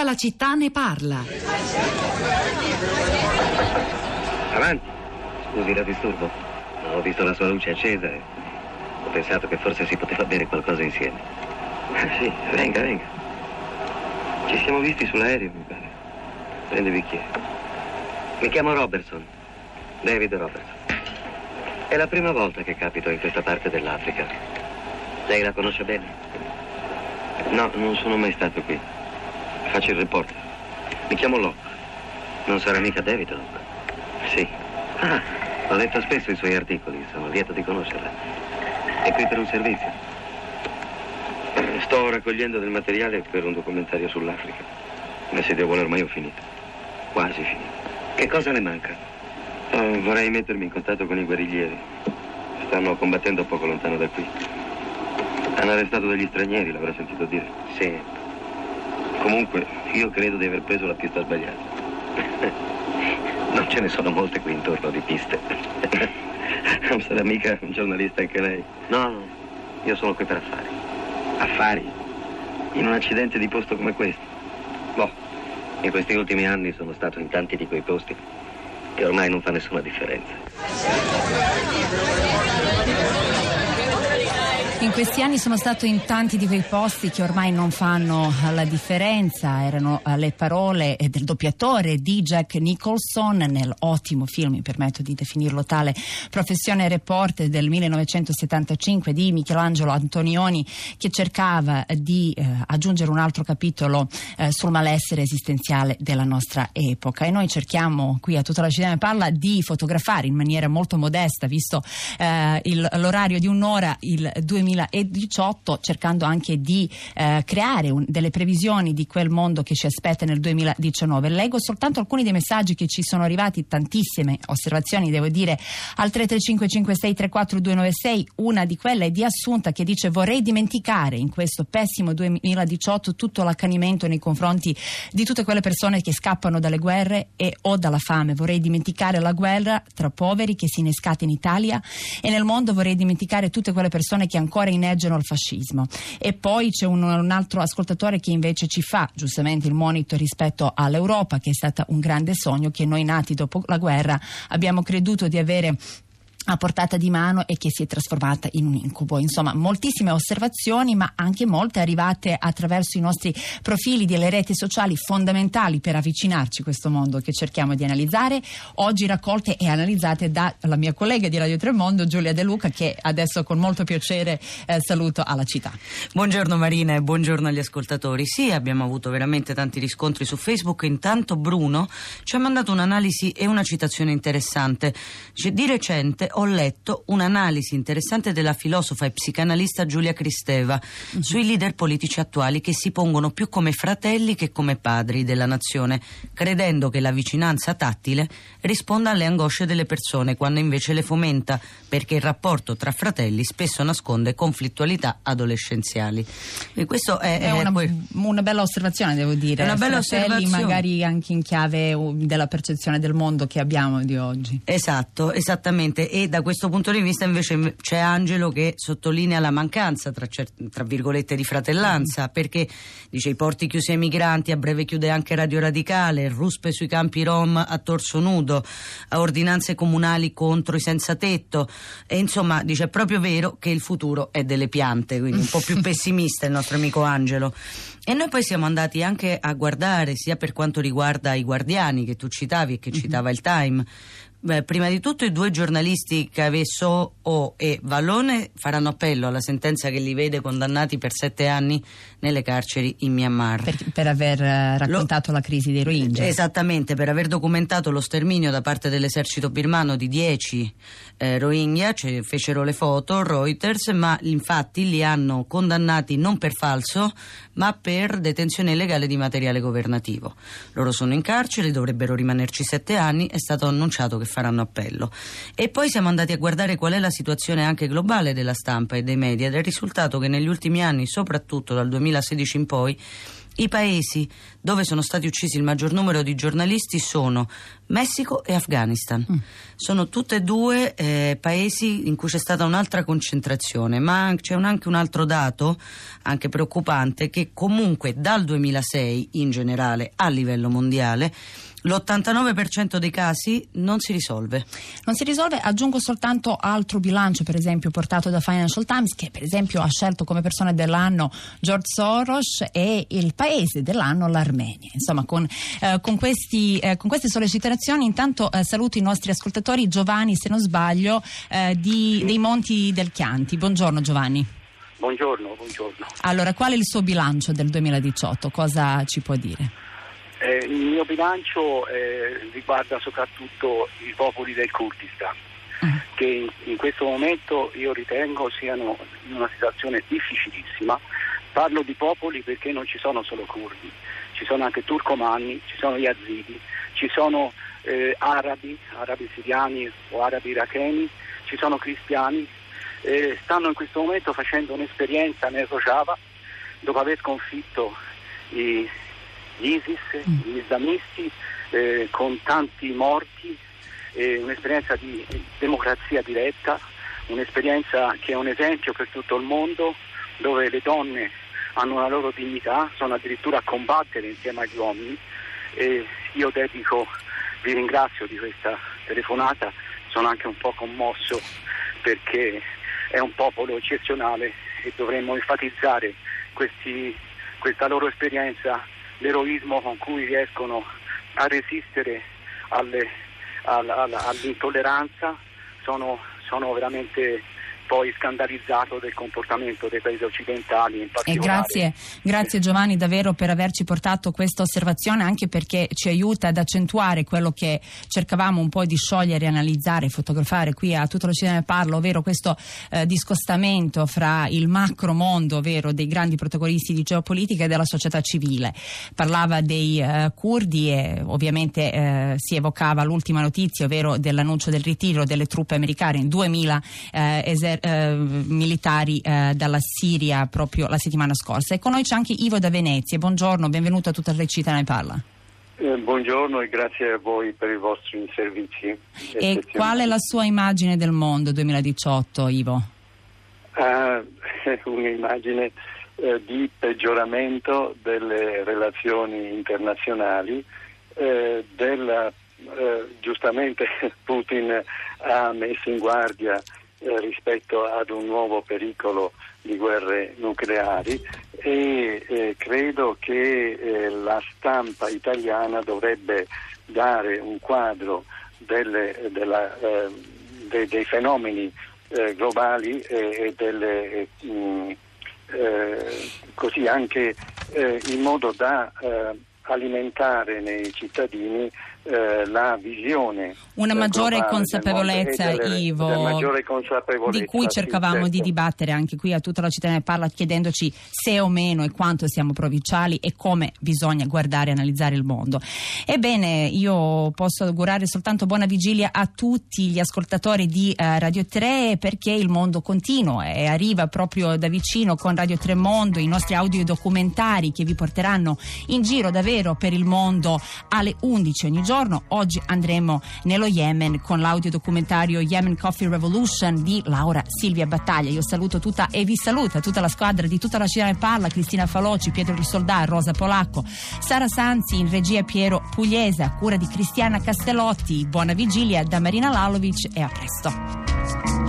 Tutta la città ne parla. Avanti. Scusi la disturbo. Ho visto la sua luce accesa e ho pensato che forse si poteva bere qualcosa insieme. Sì, venga, venga. Ci siamo visti sull'aereo, mi pare. Prende il bicchiere. Mi chiamo Robertson. David Robertson. È la prima volta che capito in questa parte dell'Africa. Lei la conosce bene? No, non sono mai stato qui. Faccio il reporter. Mi chiamo Locke. Non sarà mica David Locke? Sì. Ah, ho letto spesso i suoi articoli, sono lieto di conoscerla. È qui per un servizio. Sto raccogliendo del materiale per un documentario sull'Africa. Ma se devo ormai ho finito. Quasi finito. Che cosa le manca? Oh, vorrei mettermi in contatto con i guerriglieri. Stanno combattendo poco lontano da qui. Hanno arrestato degli stranieri, l'avrà sentito dire. Sì. Comunque, io credo di aver preso la pista sbagliata. Non ce ne sono molte qui intorno di piste. Non sarà mica un giornalista anche lei? No, no. Io sono qui per affari. Affari? In un accidente di posto come questo? Boh. In questi ultimi anni sono stato in tanti di quei posti che ormai non fa nessuna differenza. In questi anni sono stato in tanti di quei posti che ormai non fanno la differenza, erano eh, le parole eh, del doppiatore di Jack Nicholson nell'ottimo film, mi permetto di definirlo tale, Professione Reporter del 1975 di Michelangelo Antonioni che cercava di eh, aggiungere un altro capitolo eh, sul malessere esistenziale della nostra epoca. E noi cerchiamo qui a tutta la città ne parla di fotografare in maniera molto modesta, visto eh, il- l'orario di un'ora il 2018, cercando anche di eh, creare un- delle previsioni di quel mondo che ci aspetta nel 2019. Leggo soltanto alcuni dei messaggi che ci sono arrivati, tantissime osservazioni, devo dire, al 33556342296. Una di quelle è di Assunta che dice vorrei dimenticare in questo pessimo 2018 tutto l'accanimento nei confronti di tutte quelle persone che scappano dalle guerre e o dalla fame. Vorrei dimenticare la guerra tra poveri che si è innescata in Italia e nel mondo vorrei dimenticare tutte quelle persone che ancora inneggiano al fascismo. E poi c'è un, un altro ascoltatore che invece ci fa giustamente il monito rispetto all'Europa, che è stata un grande sogno che noi nati dopo la guerra abbiamo creduto di avere a portata di mano e che si è trasformata in un incubo. Insomma, moltissime osservazioni, ma anche molte arrivate attraverso i nostri profili delle reti sociali fondamentali per avvicinarci a questo mondo che cerchiamo di analizzare. Oggi raccolte e analizzate dalla mia collega di Radio Tremondo, Giulia De Luca, che adesso con molto piacere eh, saluto alla città. Buongiorno Marina e buongiorno agli ascoltatori. Sì, abbiamo avuto veramente tanti riscontri su Facebook. Intanto Bruno ci ha mandato un'analisi e una citazione interessante. Di recente ho letto un'analisi interessante della filosofa e psicanalista Giulia Cristeva sui leader politici attuali che si pongono più come fratelli che come padri della nazione, credendo che la vicinanza tattile risponda alle angosce delle persone quando invece le fomenta, perché il rapporto tra fratelli spesso nasconde conflittualità adolescenziali. E questo è, È una, poi- una bella osservazione, devo dire. È una bella Fratelli, osservazione. magari anche in chiave della percezione del mondo che abbiamo di oggi. Esatto, esattamente. E da questo punto di vista invece c'è Angelo che sottolinea la mancanza, tra, tra virgolette, di fratellanza, perché dice i porti chiusi ai migranti, a breve chiude anche Radio Radicale, ruspe sui campi rom a torso nudo, a ordinanze comunali contro i senza tetto. E insomma, dice è proprio vero che il futuro è delle piante, quindi un po' più pessimista il nostro amico Angelo. E noi poi siamo andati anche a guardare, sia per quanto riguarda i guardiani che tu citavi e che citava il Time. Beh, prima di tutto i due giornalisti Cavesso O e Vallone faranno appello alla sentenza che li vede condannati per sette anni nelle carceri in Myanmar. Per, per aver eh, raccontato la crisi dei Rohingya. Esattamente, per aver documentato lo sterminio da parte dell'esercito birmano di 10 eh, Rohingya, cioè, fecero le foto Reuters, ma infatti li hanno condannati non per falso, ma per detenzione illegale di materiale governativo. Loro sono in carcere, dovrebbero rimanerci sette anni, è stato annunciato che faranno appello. E poi siamo andati a guardare qual è la situazione anche globale della stampa e dei media ed è risultato che negli ultimi anni, soprattutto dal 2016 in poi, I paesi dove sono stati uccisi il maggior numero di giornalisti sono Messico e Afghanistan. Mm. Sono tutte e due eh, paesi in cui c'è stata un'altra concentrazione, ma c'è un, anche un altro dato, anche preoccupante, che comunque dal 2006 in generale a livello mondiale l'89% dei casi non si risolve. Non si risolve, aggiungo soltanto altro bilancio, per esempio portato da Financial Times, che per esempio ha scelto come persona dell'anno George Soros e il paese dell'anno l'Armenia. Insomma, con, eh, con, questi, eh, con queste sollecitazioni intanto eh, saluto i nostri ascoltatori, Giovanni se non sbaglio, eh, di, dei Monti del Chianti. Buongiorno Giovanni. Buongiorno, buongiorno. Allora, qual è il suo bilancio del 2018? Cosa ci può dire? Eh, il mio bilancio eh, riguarda soprattutto i popoli del Kurdistan, mm. che in, in, questo momento io ritengo siano in una situazione difficilissima. Parlo di popoli perché non ci sono solo curdi, ci sono anche turcomanni, ci sono yazidi, ci sono eh, arabi, arabi siriani o arabi iracheni, ci sono cristiani. stanno in questo momento facendo un'esperienza nel Rojava dopo aver sconfitto i gli ISIS, mm. gli islamisti, eh, con tanti morti, eh, un'esperienza di democrazia diretta, un'esperienza che è un esempio per tutto il mondo, dove le donne hanno una loro dignità, sono addirittura a combattere insieme agli uomini. E io dedico, vi ringrazio di questa telefonata, sono anche un po' commosso perché è un popolo eccezionale e dovremmo enfatizzare questi, questa loro esperienza l'eroismo con cui riescono a resistere alle, alla, alla, all'intolleranza sono, sono veramente poi scandalizzato del comportamento dei paesi occidentali in particolare. E grazie, grazie Giovanni davvero per averci portato questa osservazione anche perché ci aiuta ad accentuare quello che cercavamo un po' di sciogliere, analizzare, fotografare qui a tutto l'Occidente parlo, ovvero questo eh, discostamento fra il macro mondo, ovvero dei grandi protagonisti di geopolitica e della società civile. Parlava dei eh, curdi e ovviamente eh, si evocava l'ultima notizia, ovvero dell'annuncio del ritiro delle truppe americane in 2000 eh, eser- eh, militari eh, dalla Siria proprio la settimana scorsa. E con noi c'è anche Ivo da Venezia. Buongiorno, benvenuto a tutta la Recita ne parla. Eh, buongiorno e grazie a voi per i vostri servizi. E qual è la sua immagine del mondo 2018, Ivo? Uh, un'immagine eh, di peggioramento delle relazioni internazionali, eh, della, eh, giustamente Putin ha messo in guardia eh, rispetto ad un nuovo pericolo di guerre nucleari e eh, credo che eh, la stampa italiana dovrebbe dare un quadro delle, della, eh, de, dei fenomeni eh, globali e delle, mh, mm, così anche in modo da alimentare nei cittadini eh, la visione. Una maggiore consapevolezza, delle, Ivo, maggiore consapevolezza, di cui cercavamo sì, certo. di dibattere anche qui a tutta la città ne parla chiedendoci se o meno e quanto siamo provinciali e come bisogna guardare e analizzare il mondo. Ebbene, io posso augurare soltanto buona vigilia a tutti gli ascoltatori di uh, Radio 3 perché il mondo continua e arriva proprio da vicino con Radio 3 Mondo, i nostri audio documentari che vi porteranno in giro davvero per il mondo alle 11 ogni giorno giorno. Oggi andremo nello Yemen con l'audiodocumentario Yemen Coffee Revolution di Laura Silvia Battaglia. Io saluto tutta e vi saluta tutta la squadra di tutta la città ne parla, Cristina Faloci, Pietro Risoldà, Rosa Polacco, Sara Sanzi in regia Piero Pugliese, a cura di Cristiana Castellotti. Buona vigilia da Marina Lalovic e a presto.